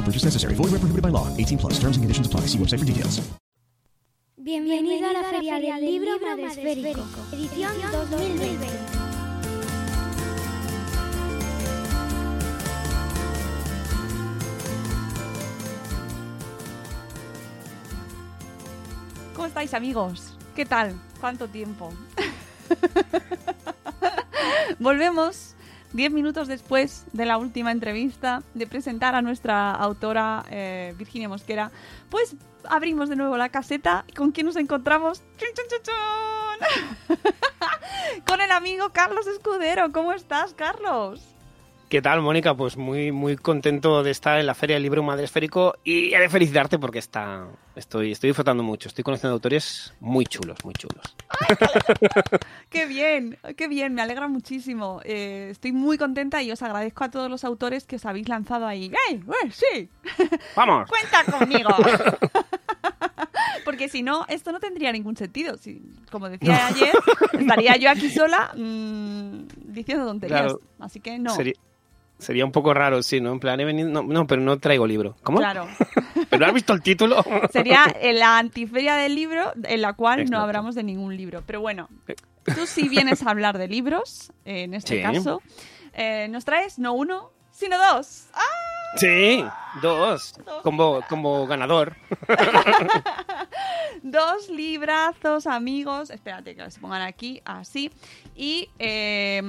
No purchase necessary. Void where prohibited by law. 18 plus. Terms and conditions apply. See website for details. Bienvenido a la Feria del Libro Madresférico, edición 2020. ¿Cómo estáis amigos? ¿Qué tal? ¿Cuánto tiempo? Volvemos 10 minutos después de la última entrevista de presentar a nuestra autora eh, Virginia Mosquera. Pues abrimos de nuevo la caseta. ¿Con quién nos encontramos? ¡Chun, chun, chun, chun! Con el amigo Carlos Escudero. ¿Cómo estás, Carlos? ¿Qué tal, Mónica? Pues muy, muy contento de estar en la Feria del Libro Madresférico y he de felicitarte porque está, estoy, estoy disfrutando mucho. Estoy conociendo autores muy chulos, muy chulos. ¡Qué bien! ¡Qué bien! Me alegra muchísimo. Eh, estoy muy contenta y os agradezco a todos los autores que os habéis lanzado ahí. ¡Ey! ¡Eh, sí! ¡Vamos! ¡Cuenta conmigo! Porque si no, esto no tendría ningún sentido. Si, como decía ayer, estaría yo aquí sola mmm, diciendo tonterías. Claro. Así que no. Sería, sería un poco raro, sí, ¿no? En plan, he venido... No, no, pero no traigo libro. ¿Cómo? Claro. ¿Pero has visto el título? Sería en la antiferia del libro, en la cual Exacto. no hablamos de ningún libro. Pero bueno, tú sí vienes a hablar de libros, eh, en este Sí. caso. Eh, nos traes no uno, sino dos. ¡Ah! Sí, dos. Como, como ganador. Dos librazos, amigos. Espérate que se pongan aquí, así. Y eh,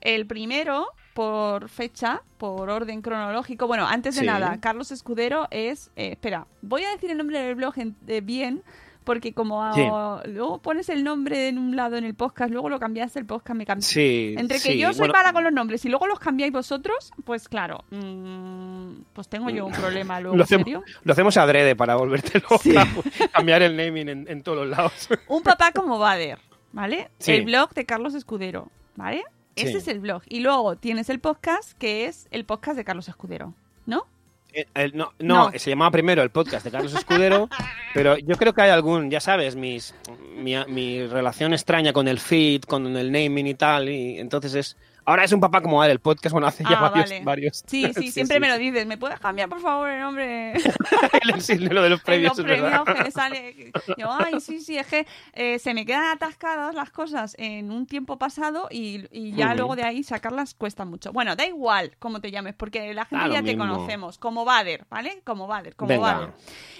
el primero, por fecha, por orden cronológico. Bueno, antes de Sí. nada, Carlos Escudero es. eh, espera, voy a decir el nombre del blog en- eh, bien. Porque como Sí. luego pones el nombre en un lado en el podcast, luego lo cambiaste el podcast, me cambié. Sí. Entre que sí, yo soy bueno, mala con los nombres y luego los cambiáis vosotros, pues claro, mm, pues tengo yo un problema luego, Lo ¿en hacemos, serio? lo hacemos adrede para volverte loca. Cambiar el naming en, en todos los lados. Un papá como Bader, ¿vale? Sí. El blog de Carlos Escudero, ¿vale? Ese Sí. es el blog. Y luego tienes el podcast, que es el podcast de Carlos Escudero, ¿no? Eh, el- no, no, No. se llamaba primero el podcast de Carlos Escudero, pero yo creo que hay algún, ya sabes, mis, mi, mi relación extraña con el feed, con el naming y tal, y entonces es... Ahora es un papá como él, el podcast, bueno, hace ya Ah, varios... vale. varios. Sí, sí, siempre sí, me lo dices. ¿Me puedes cambiar, por favor, el nombre? Lo de los premios, los es verdad. premios que sale. Yo, ay, sí, sí, es que eh, se me quedan atascadas las cosas en un tiempo pasado y, y ya luego de ahí sacarlas cuesta mucho. Bueno, da igual cómo te llames, porque la gente lo ya te mismo. conocemos. Como Bader, ¿vale? Como Bader, como Venga. Bader.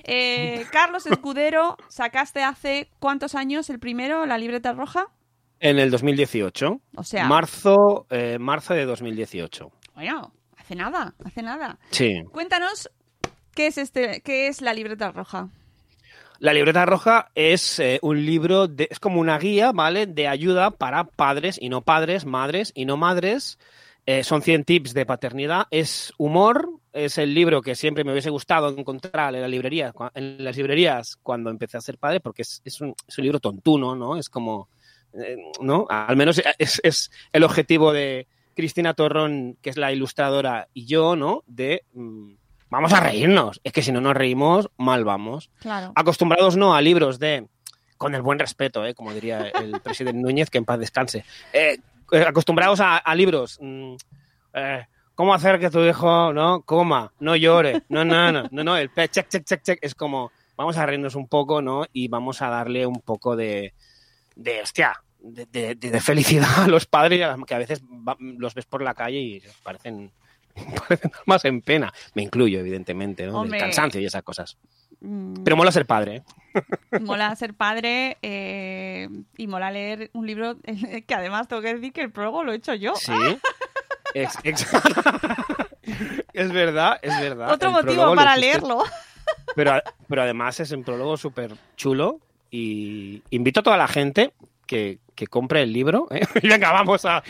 Eh, Carlos Escudero, sacaste hace cuántos años el primero, la libreta roja. En el 2018. O sea- Marzo, eh, marzo de 2018. Bueno, hace nada, hace nada. Sí. Cuéntanos qué es este, qué es la libreta roja. La libreta roja es eh, un libro, de, es como una guía, ¿vale? De ayuda para padres y no padres, madres y no madres. Eh, son 100 tips de paternidad. Es humor. Es el libro que siempre me hubiese gustado encontrar en, la librería, en las librerías cuando empecé a ser padre, porque es, es un, es un libro tontuno, ¿no? Es como, ¿no? Al menos es, es el objetivo de Cristina Torrón, que es la ilustradora, y yo, ¿no? De... mm, Vamos a reírnos. Es que si no nos reímos, mal vamos Claro. acostumbrados no a libros de, con el buen respeto, ¿eh? como diría el presidente Núñez, que en paz descanse, Eh, eh, acostumbrados a, a libros, mm, eh, cómo hacer que tu hijo no coma, no llore, no, no, no, no, no, el check, check, check, check, es como, vamos a reírnos un poco, ¿no? Y vamos a darle un poco de, de hostia, de, de- de- de felicidad a los padres que a veces va- los ves por la calle y parecen, parecen más en pena. Me incluyo, evidentemente, ¿no? Hombre. Del cansancio y esas cosas. Mm, Pero mola ser padre, ¿eh? mola ser padre eh, y mola leer un libro que además tengo que decir que el prólogo lo he hecho yo. Sí. Ex- ex- es verdad, es verdad. Otro El motivo para leerlo. Pero, pero además es un prólogo súper chulo y invito a toda la gente que, que compre el libro. ¿eh? Venga, vamos a...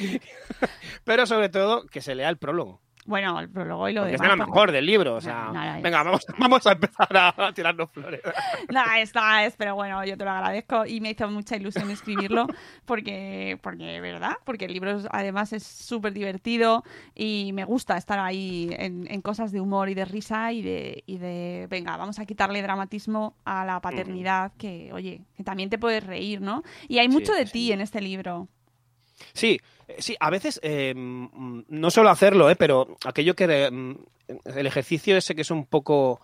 pero sobre todo que se lea el prólogo. Bueno, el prólogo y lo es demás. de lo mejor del libro. O sea, No, venga, vamos, vamos a empezar a, tirarnos flores. Nada, esta es, pero bueno, yo te lo agradezco y me hizo mucha ilusión escribirlo porque, porque verdad, porque el libro es- además es súper divertido y me gusta estar ahí en, en cosas de humor y de risa y de, y de, venga, vamos a quitarle dramatismo a la paternidad que, oye, que también te puedes reír, ¿no? Y hay Sí, mucho de sí. ti en este libro. Sí, eh, sí, a veces eh, mm, no suelo hacerlo, eh, pero aquello que eh, mm, el ejercicio ese que es un poco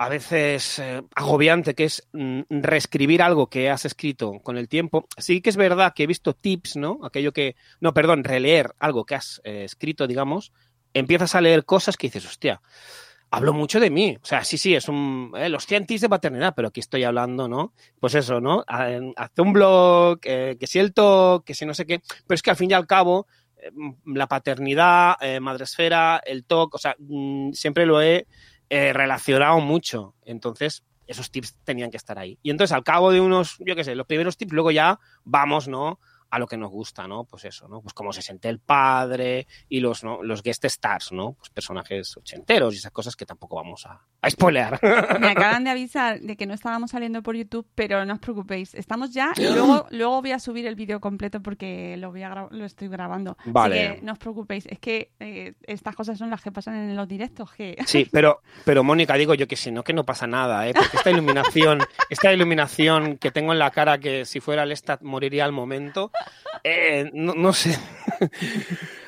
a veces eh, agobiante, que es mm, reescribir algo que has escrito con el tiempo. Sí que es verdad que he visto tips, ¿no? Aquello que, no, perdón, releer algo que has escrito, digamos, empiezas a leer cosas que dices, hostia, hablo mucho de mí. O sea, sí, sí, es un. eh, los 100 tips de paternidad, pero aquí estoy hablando, ¿no? Pues eso, ¿no? Ha- Hazte un blog, eh, que si el talk, que si no sé qué. Pero es que al fin y al cabo, eh, la paternidad, madresfera, el talk, o sea, mm, siempre lo he relacionado mucho. Entonces, esos tips tenían que estar ahí. Y entonces, al cabo de unos, yo qué sé, los primeros tips, luego ya vamos, ¿no? A lo que nos gusta, ¿no? Pues eso, ¿no? Pues cómo se siente el padre y los, ¿no? los guest stars, ¿no? Pues personajes ochenteros y esas cosas que tampoco vamos a, a spoilear. Me acaban de avisar de que no estábamos saliendo por YouTube, pero no os preocupéis, estamos ya y luego, luego voy a subir el vídeo completo porque lo, voy a lo estoy grabando. Vale. Así que no os preocupéis, es que eh, estas cosas son las que pasan en los directos. Que... Sí, pero, pero Mónica, digo yo que si no, que no pasa nada, ¿eh? Porque esta iluminación, esta iluminación que tengo en la cara, que si fuera el Estat moriría al momento, eh, no, no sé.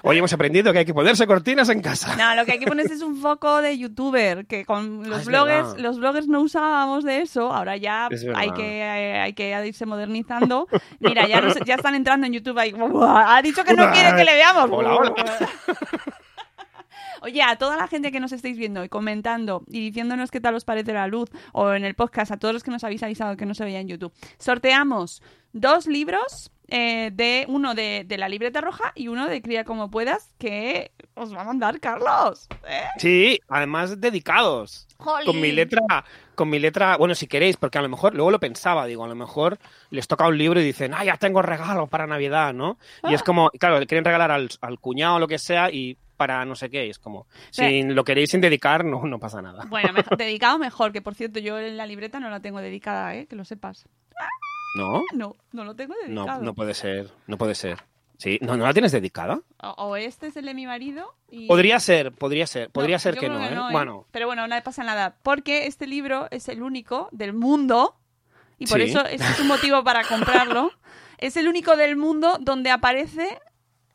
Hoy hemos aprendido que hay que ponerse cortinas en casa. No, lo que hay que ponerse es un foco de youtuber, que con los es bloggers, verdad. los bloggers no usábamos de eso, ahora ya verdad. hay que, eh, hay que irse modernizando. Mira, ya, nos- ya están entrando en YouTube ahí, como, "Buah, ha dicho que no quiere que le veamos. Hola, hola. Oye, a toda la gente que nos estáis viendo y comentando y diciéndonos qué tal os parece la luz o en el podcast, a todos los que nos habéis avisado que no se veía en YouTube, sorteamos dos libros, eh, de uno de, de la libreta roja y uno de Cría como puedas, que os va a mandar Carlos. ¿eh? Sí, además dedicados. Jolín. Con mi letra, con mi letra, bueno, si queréis, porque a lo mejor, luego lo pensaba, digo, a lo mejor les toca un libro y dicen, ah, ya tengo regalo para Navidad, ¿no? Y es como, claro, le quieren regalar al, al cuñado o lo que sea y para no sé qué, es como, si lo queréis sin dedicar, no, no pasa nada. Bueno, mejor- dedicado mejor, que por cierto yo en la libreta no la tengo dedicada, ¿eh? que lo sepas. ¿No? No, no lo tengo No, dedicado. no puede ser, no puede ser. Sí, ¿no, no la tienes dedicada? O, o este es el de mi marido y... Podría ser, podría ser, podría No, ser que creo no, ¿eh? ¿eh? Bueno, Pero bueno, no le pasa nada. Porque este libro es el único del mundo, y por Sí. eso ese es un motivo para comprarlo. es el único del mundo donde aparece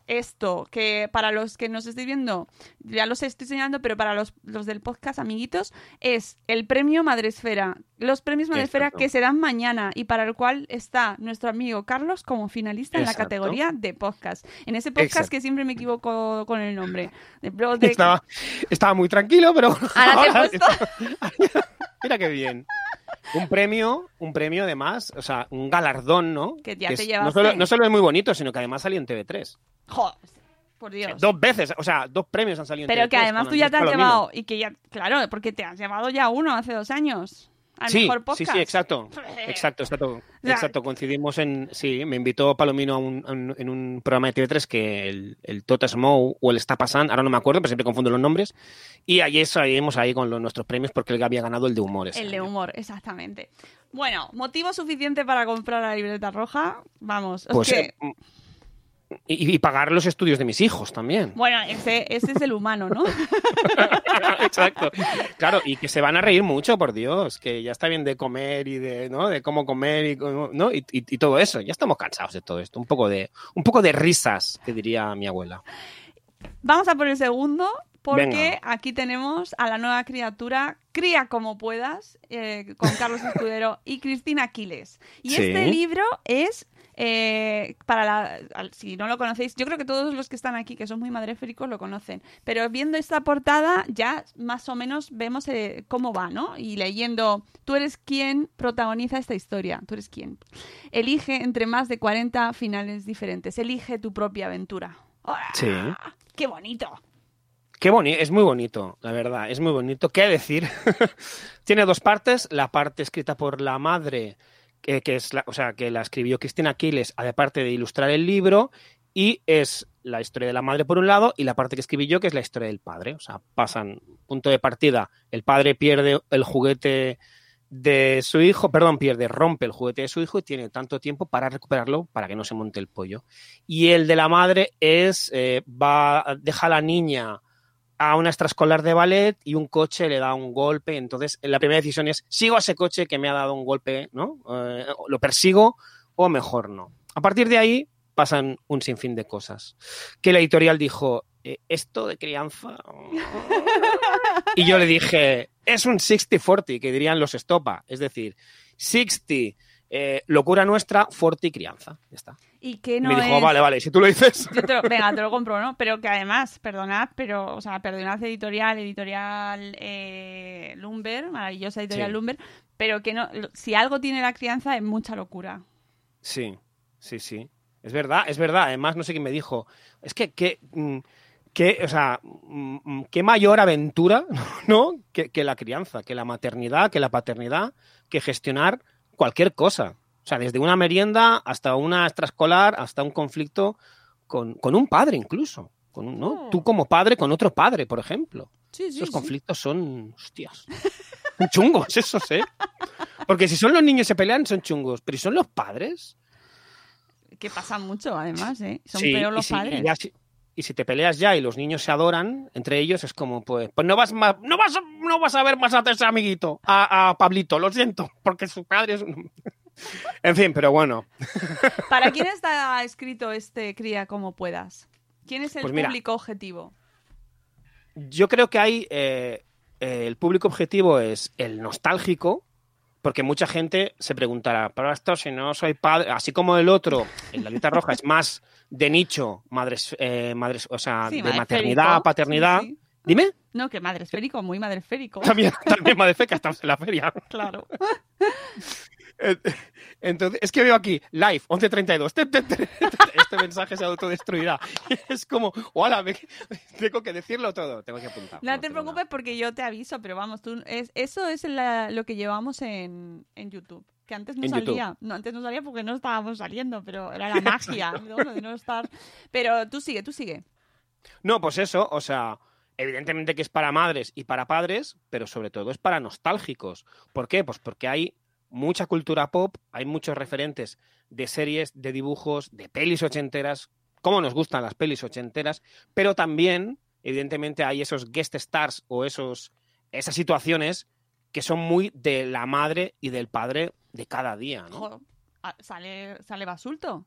esto, que para los que nos estéis viendo, ya los estoy señalando, pero para los, los del podcast, amiguitos, es el premio Madresfera. Los premios Madresfera Exacto. que se dan mañana y para el cual está nuestro amigo Carlos como finalista en la categoría de podcast. En ese podcast Exacto. que siempre me equivoco con el nombre. De blog de- estaba, estaba muy tranquilo, pero Ahora te he puesto- Mira qué bien. Un premio, un premio además, o sea, un galardón, ¿no? Que ya Que te es- llevaste. no, solo, no solo es muy bonito, sino que además salió en TV3. Joder, por Dios. Dos veces, o sea, dos premios han salido Pero TV3. que además tú ya te has llevado, y que ya, claro, porque te has llevado ya uno hace dos años. Al Sí, mejor sí, podcast. sí, exacto. Exacto, exacto. sea- Exacto, coincidimos en. Sí, me invitó Palomino a un- a un- en un programa de TV3 que el, el Tot Smoke o el Está Pasando, ahora no me acuerdo, pero siempre confundo los nombres. Y ahí salimos ahí con los- nuestros premios porque él había ganado el de humor. ese El de humor, exactamente. Bueno, motivo suficiente para comprar la libreta roja. Vamos, es Pues, que- eh, y, y pagar los estudios de mis hijos también. Bueno, ese, ese es el humano, ¿no? Exacto. Claro, y que se van a reír mucho, por Dios, que ya está bien de comer y de, ¿no? de cómo comer y, ¿no? y, y- y todo eso. Ya estamos cansados de todo esto. Un poco de, un poco de risas, que diría mi abuela. Vamos a por el segundo, porque Venga. aquí tenemos a la nueva criatura Cría como puedas, eh, con Carlos Escudero y Cristina Aquiles. Y Sí. este libro es, eh, para la, si no lo conocéis, yo creo que todos los que están aquí, que son muy madreféricos, lo conocen. Pero viendo esta portada ya más o menos vemos eh, cómo va, ¿no? Y leyendo, tú eres quien protagoniza esta historia, tú eres quien. Elige entre más de 40 finales diferentes, elige tu propia aventura. ¡Hola! Sí. ¡Qué bonito! Qué bonito, es muy bonito, la verdad, es muy bonito. ¿Qué decir? Tiene dos partes, la parte escrita por la madre, que, es la, o sea, que la escribió Cristina Aquiles, aparte de ilustrar el libro, y es la historia de la madre por un lado, y la parte que escribí yo, que es la historia del padre. O sea, pasan, punto de partida, el padre pierde el juguete de su hijo, perdón, pierde, rompe el juguete de su hijo y tiene tanto tiempo para recuperarlo para que no se monte el pollo. Y el de la madre es, eh, va, deja a la niña a una extraescolar de ballet y un coche le da un golpe. Entonces, la primera decisión es, ¿sigo a ese coche que me ha dado un golpe, ¿no? Eh, ¿Lo persigo o mejor no? A partir de ahí pasan un sinfín de cosas. Que la editorial dijo, eh, esto de crianza... y yo le dije, es un 60-40, que dirían los estopa. Es decir, 60 eh, locura nuestra, 40 crianza. Ya está. Y que Y no me dijo, es- vale, vale, si tú lo dices... Yo te lo- venga, te lo compro, ¿no? Pero que además, perdonad, pero, o sea, perdonad editorial, editorial eh, Lumber, maravillosa editorial Sí. Lumber, pero que no, si algo tiene la crianza es mucha locura. Sí, sí, sí. Es verdad, es verdad. Además, no sé quién me dijo. Es que, que, mm, que, o sea, mm, mm, qué mayor aventura, ¿no? Que, que la crianza, que la maternidad, que la paternidad, que gestionar cualquier cosa. O sea, desde una merienda hasta una extraescolar, hasta un conflicto con, con un padre incluso. Con un- ¿no? Oh. Tú como padre con otro padre, por ejemplo. Sí, sí, Esos sí. conflictos son, hostias, son chungos, esos, ¿eh? Porque si son los niños y se pelean, son chungos. Pero si son los padres, Que pasa mucho, además, ¿eh? Son peor los padres. Ya y si te peleas ya y los niños se adoran entre ellos, es como, pues, pues no vas más, no vas, a- no vas a ver más a ese amiguito, a, a Pablito, lo siento, porque su padre es un... En fin, pero bueno, ¿Para quién está escrito este Cría como puedas? ¿Quién es el Pues mira. público objetivo? yo creo que hay, eh, eh, el público objetivo es el nostálgico, porque mucha gente se preguntará, pero esto si no soy padre, así como el otro, en la lista roja es más de nicho, madres, eh, madres, o sea, Sí, de maternidad, paternidad. Sí, sí. Dime, No, que madre esférico, muy madre esférico. también, también madre feca, estamos en la feria. Claro. Entonces, es que veo aquí, live, 11.32. te, te, te, te, Este mensaje se autodestruirá. Es como, hola, tengo que decirlo todo. Tengo que apuntar. No te preocupes porque yo te aviso, pero vamos, tú es, eso es la- lo que llevamos en, en YouTube. Que antes no En YouTube. salía. No, antes no salía porque no estábamos saliendo, pero era la magia ¿no? de no estar. Pero tú sigue, tú sigue. No, pues eso, o sea, evidentemente que es para madres y para padres, pero sobre todo es para nostálgicos. ¿Por qué? Pues porque hay mucha cultura pop, hay muchos referentes de series, de dibujos, de pelis ochenteras, cómo nos gustan las pelis ochenteras, pero también, evidentemente, hay esos guest stars o esos, esas situaciones que son muy de la madre y del padre de cada día, ¿no? Sale, sale basulto.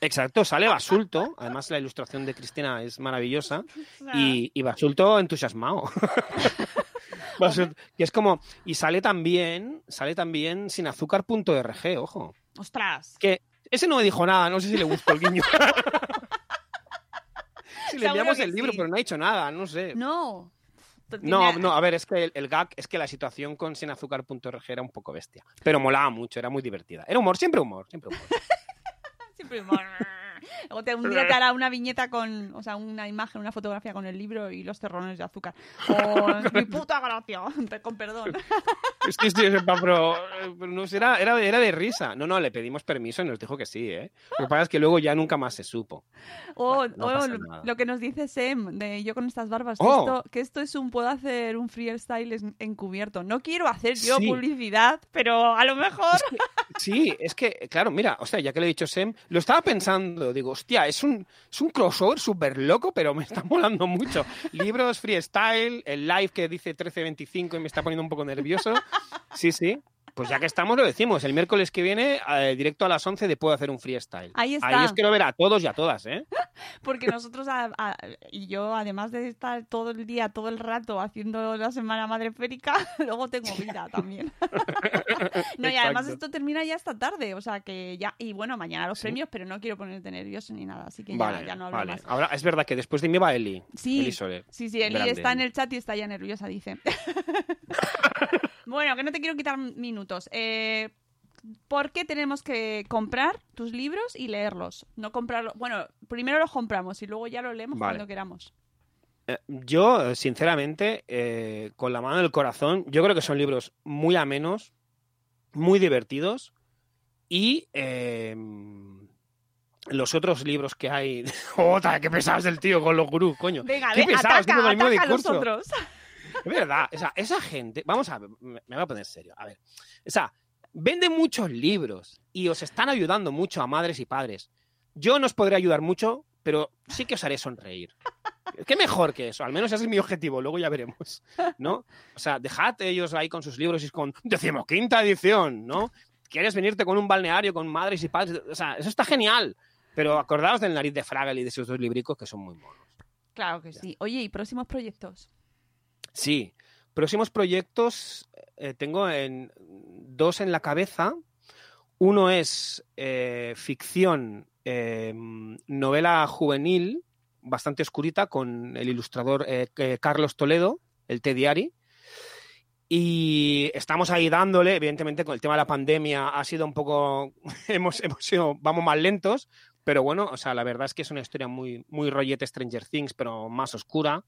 Exacto, sale Basulto, además la ilustración de Cristina es maravillosa, O sea, y, y Basulto entusiasmado. Basulto- y es como, y sale también, sale también sin azúcar.org, ojo. Ostras. Que ese no me dijo nada, no sé si le gustó el guiño. si le enviamos que el libro, sí. pero no ha dicho nada, no sé. No. No, no, a ver, es que el, el gag es que la situación con sinazúcar.org era un poco bestia. Pero molaba mucho, era muy divertida. Era humor, siempre humor, siempre humor. Siempre humor. Luego te- un día te hará una viñeta con, o sea, una imagen, una fotografía con el libro y los terrones de azúcar. Oh, mi puta gracia, con perdón. Es que estoy pero, eh, pero no era, era, era de risa. No, no, le pedimos permiso y nos dijo que sí, ¿eh? Lo que pasa es que luego ya nunca más se supo. O, Bueno, no o pasa lo- que nos dice Sem, de yo con estas barbas, que, Oh. esto, que esto es un, puedo hacer un freestyle es- encubierto. No quiero hacer yo Sí. publicidad, pero a lo mejor... Sí, es que, claro, mira, o sea, ya que le he dicho Sem, lo estaba pensando, digo, hostia, es un, es un crossover súper loco, pero me está molando mucho. Libros, freestyle, el live que dice 1325 y me está poniendo un poco nervioso. Sí, sí. Pues ya que estamos, lo decimos. El miércoles que viene, eh, directo a las 11 de Puedo hacer un freestyle. Ahí está. Ahí os quiero ver a todos y a todas, ¿eh? Porque nosotros, a- a- y yo, además de estar todo el día, todo el rato haciendo la semana madre férica, luego tengo vida también. no, y además Exacto. esto termina ya esta tarde, o sea que ya, y bueno, mañana los Sí. premios, pero no quiero ponerte nervioso ni nada, así que ya, no hablo vale. más. Ahora, es verdad que después de mí va Eli. Sí, Eli Soler. sí, sí, Eli Grande. está en el chat y está ya nerviosa, dice. Bueno, que no te quiero quitar minutos. Eh, ¿Por qué tenemos que comprar tus libros y leerlos? No comprarlos. Bueno, primero los compramos y luego ya los leemos Vale. cuando queramos. Eh, Yo, sinceramente, eh, con la mano del corazón, yo creo que son libros muy amenos, muy divertidos y eh, los otros libros que hay... ¡Otra! ¡Qué pesados del tío con los gurús, coño! Venga, ¡Qué ve, pesados! ataca, ataca a discurso. nosotros. Es verdad, o sea, esa gente, vamos a ver, me voy a poner serio, a ver, o sea, venden muchos libros y os están ayudando mucho a madres y padres. Yo no os podré ayudar mucho, pero sí que os haré sonreír. ¿Qué mejor que eso? Al menos ese es mi objetivo, luego ya veremos, ¿no? O sea, dejad ellos ahí con sus libros y con decimoquinta edición, ¿no? ¿Quieres venirte con un balneario con madres y padres? O sea, eso está genial. Pero acordaos del nariz de Fraggle y de sus dos libricos que son muy monos. Claro que sí. Oye, ¿y próximos proyectos? Sí, próximos proyectos eh, tengo en, dos en la cabeza. Uno es eh, ficción, eh, novela juvenil, bastante oscurita, con el ilustrador Carlos Toledo, el T Diari. Y estamos ahí dándole, evidentemente con el tema de la pandemia ha sido un poco, hemos, hemos sido, vamos más lentos, pero bueno, o sea, la verdad es que es una historia muy, muy rollete Stranger Things, pero más oscura.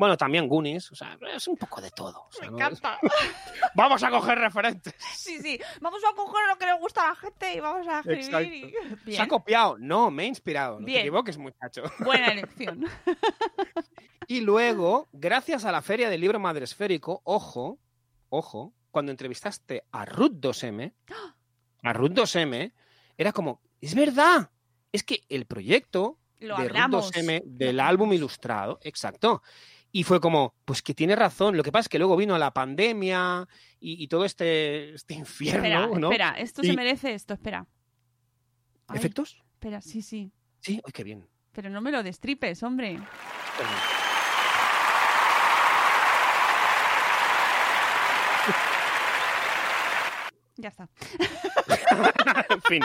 Bueno, también Goonies, o sea, es un poco de todo. o sea, Me ¿no? encanta. Vamos a coger referentes. Sí, sí. Vamos a coger lo que le gusta a la gente y vamos a escribir. y- ¿Se ha copiado? No, me he inspirado. No Bien. te equivoques, muchacho. Buena elección. Y luego, gracias a la Feria del Libro Madresférico, ojo, ojo, cuando entrevistaste a Ruth 2M, a Ruth 2M, era como, es verdad, es que el proyecto Lo de hablamos. Ruth 2M del álbum ilustrado, exacto. Y fue como, pues que tiene razón. Lo que pasa es que luego vino la pandemia y, y todo este, este infierno, Espera, ¿no? espera, esto Y- se merece esto, espera. Ay, ¿Efectos? Espera, sí, sí. Sí, ay, qué bien. Pero no me lo destripes, hombre. Ya está. fin.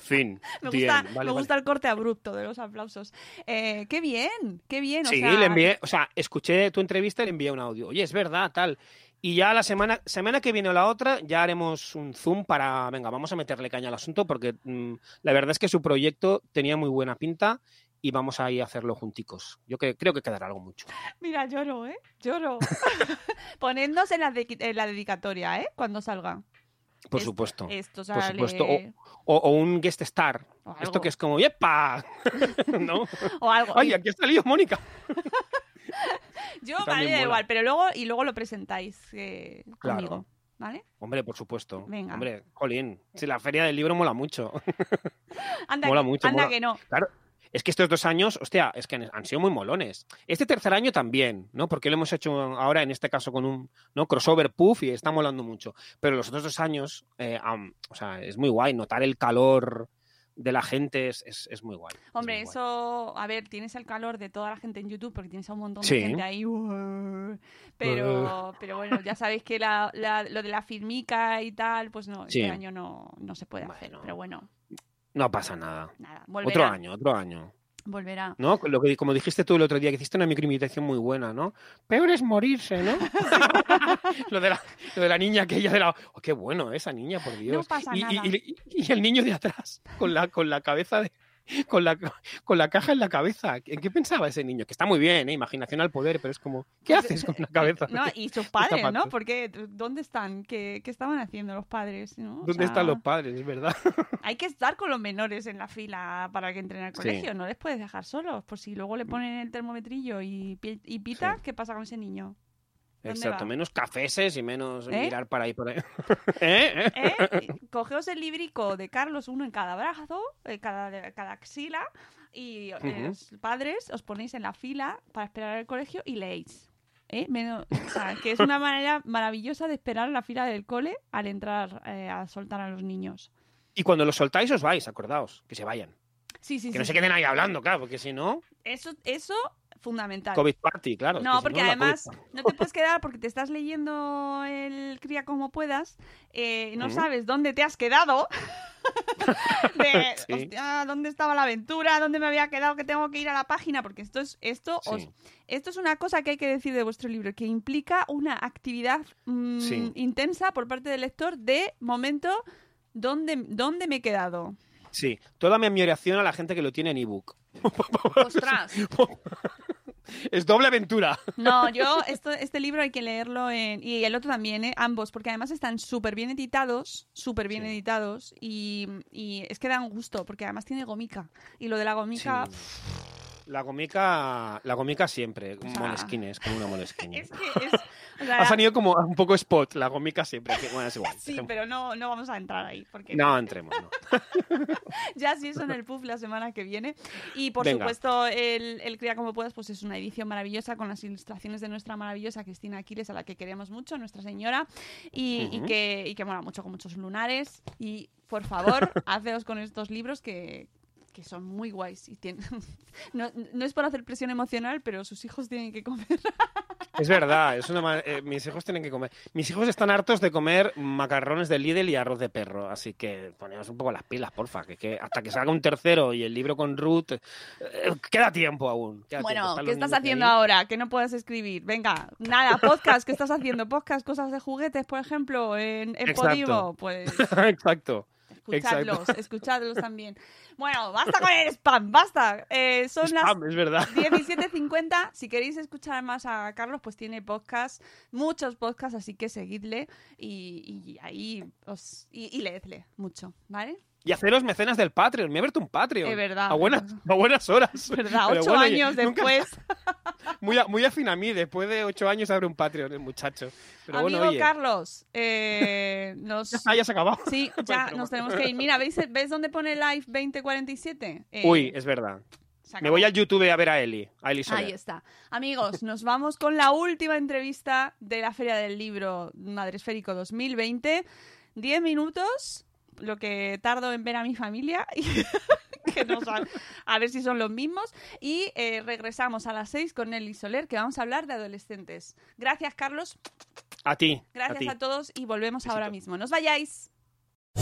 Fin. Me gusta, vale, me vale. gusta el corte abrupto de los aplausos. Eh, qué bien, qué bien. o Sí, sea, le envié, o sea, escuché tu entrevista y le envié un audio. Oye, es verdad, tal. Y ya la semana, semana que viene o la otra, ya haremos un zoom para, venga, vamos a meterle caña al asunto porque mm, la verdad es que su proyecto tenía muy buena pinta y vamos a ir a hacerlo junticos. Yo que- creo que quedará algo mucho. Mira, lloro, ¿eh? Lloro. Ponednos en la, de- en la dedicatoria, ¿eh? Cuando salga. Por Esto- supuesto. Esto Por supuesto. O, o un guest star. O. Esto que es como, ¡yepa! ¿No? O algo. ¡Ay, aquí ha salido Mónica! Yo vale, da igual, pero luego y luego lo presentáis eh, Claro. conmigo, ¿vale? Hombre, por supuesto. Venga. Hombre, Jolín, si la feria del libro mola mucho. Anda, Mola mucho, anda mola. que no. Claro, es que estos dos años, hostia, es que han- han sido muy molones. Este tercer año también, ¿no? Porque lo hemos hecho ahora, en este caso, con un ¿no? crossover puff y está molando mucho. Pero los otros dos años, eh, o sea, es muy guay. Notar el calor de la gente es, es- es muy guay. Hombre, muy guay. eso, a ver, tienes el calor de toda la gente en YouTube porque tienes a un montón Sí. de gente ahí. "Uah". Pero, pero bueno, ya sabéis que la- la- lo de la firmica y tal, pues no, Sí. este año no, no se puede hacer. Pero bueno, No pasa nada. Otro año, otro año. Volverá. ¿No? Lo que, como dijiste tú el otro día, que hiciste una microimitación muy buena, ¿no? Peor es morirse, ¿no? lo, de la, lo de la niña aquella de la... Oh, qué bueno esa niña, por Dios. No pasa y, y- nada. y- y el niño de atrás, con la, con la cabeza de... Con la, con la caja en la cabeza. ¿En qué pensaba ese niño? Que está muy bien, ¿eh? Imaginación al poder, pero es como... ¿Qué haces con la cabeza? No, y sus padres, ¿no? Porque ¿dónde están? ¿Qué, qué estaban haciendo los padres? ¿no? O ¿Dónde sea, están los padres? Es verdad. Hay que estar con los menores en la fila para que entren al Sí. colegio. No les puedes dejar solos. Por si luego le ponen el termometrillo y, pi- y pita, Sí. ¿qué pasa con ese niño? ¿Dónde Exacto, va? menos cafeses y menos ¿Eh? mirar para ahí por ahí. ¿Eh? ¿Eh? ¿Eh? Cogeos el librico de Carlos, uno en cada brazo, en cada, cada axila, y eh, los padres os ponéis en la fila para esperar al colegio y leéis. ¿Eh? Menos- o sea, que es una manera maravillosa de esperar la fila del cole al entrar eh, a soltar a los niños. Y cuando los soltáis os vais, acordaos, que se vayan. Sí, sí, Que sí. no se queden ahí hablando, claro, porque si no, Eso, eso, fundamental. COVID party, claro. No, porque además no te puedes quedar porque te estás leyendo el Cría como puedas, eh, no sabes dónde te has quedado. de, Sí. hostia, ¿dónde estaba la aventura? ¿Dónde me había quedado? Que tengo que ir a la página porque esto es esto os- esto es una cosa que hay que decir de vuestro libro que implica una actividad mm, Sí. intensa por parte del lector de momento dónde dónde me he quedado. Sí, toda mi admiración a la gente que lo tiene en ebook. Ostras. Es doble aventura. No, yo, esto, este libro hay que leerlo en, y el otro también, ¿eh? ambos, porque además están súper bien editados, súper bien Sí. editados, y, y es que dan gusto, porque además tiene gomica. Y lo de la gomica, La gomica, la gomica siempre, O sea, moleskin es como una moleskin. es que es... Ha salido como un poco spot, la gomica siempre. bueno, es igual. Sí, pero no, no vamos a entrar ahí, porque No entremos, no. ya sí eso en el PUF la semana que viene. Y por Venga. supuesto, el, el Cría como puedas, pues es una edición maravillosa con las ilustraciones de nuestra maravillosa Cristina Aquiles, a la que queremos mucho, nuestra señora, y, y Ujú. que, y que mola mucho con muchos lunares. Y por favor, haceos con estos libros que que son muy guays y tienen... no, no es por hacer presión emocional, pero sus hijos tienen que comer. Es verdad, es una eh, mis hijos tienen que comer. Mis hijos están hartos de comer macarrones de Lidl y arroz de perro, así que ponemos un poco las pilas, porfa, que, que hasta que salga un tercero y el libro con Ruth, eh, queda tiempo aún. queda tiempo, Bueno, están ¿qué estás haciendo ahí. ahora? Que no puedas escribir. Venga, nada, podcast, ¿qué estás haciendo? Podcast, cosas de juguetes, por ejemplo, en, en Exacto. Pues Exacto. Escuchadlos, Exacto. escuchadlos también. Bueno, basta con el spam, basta. Eh, son las Spam, es verdad. 17.50. Si queréis escuchar más a Carlos, pues tiene podcast, muchos podcasts, así que seguidle y, y ahí os. Y, y leedle mucho, ¿vale? Y haceros mecenas del Patreon. Me he abierto un Patreon. Es verdad. A buenas, a buenas horas. Verdad, Pero ocho bueno, oye, años nunca- después. Muy, a- muy afín a mí. Después de ocho años abre un Patreon el muchacho. Pero Amigo bueno, oye. Carlos, eh, nos. Ah, ya se ha acabado. Sí, ya nos tenemos que ir. Mira, ¿veis, ¿ves dónde pone Live 2047? Eh, Uy, es verdad. Me voy al YouTube a ver a Eli. A Eli. Ahí está. Amigos, nos vamos con la última entrevista de la Feria del Libro Madresférico 2020. Diez minutos, lo que tardo en ver a mi familia. y que no a ver si son los mismos. Y eh, regresamos a las seis con Nelly Soler, que vamos a hablar de adolescentes. Gracias, Carlos. A ti. Gracias ti. a, todos y volvemos ahora mismo. ¡Nos vayáis!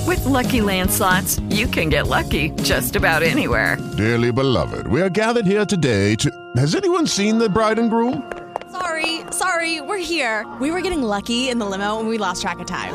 With Lucky Land slots, you can get lucky just about anywhere. Dearly beloved, we are gathered here today to. Has anyone seen the bride and groom? Sorry, sorry, we're here. We were getting lucky in the limo and we lost track of time.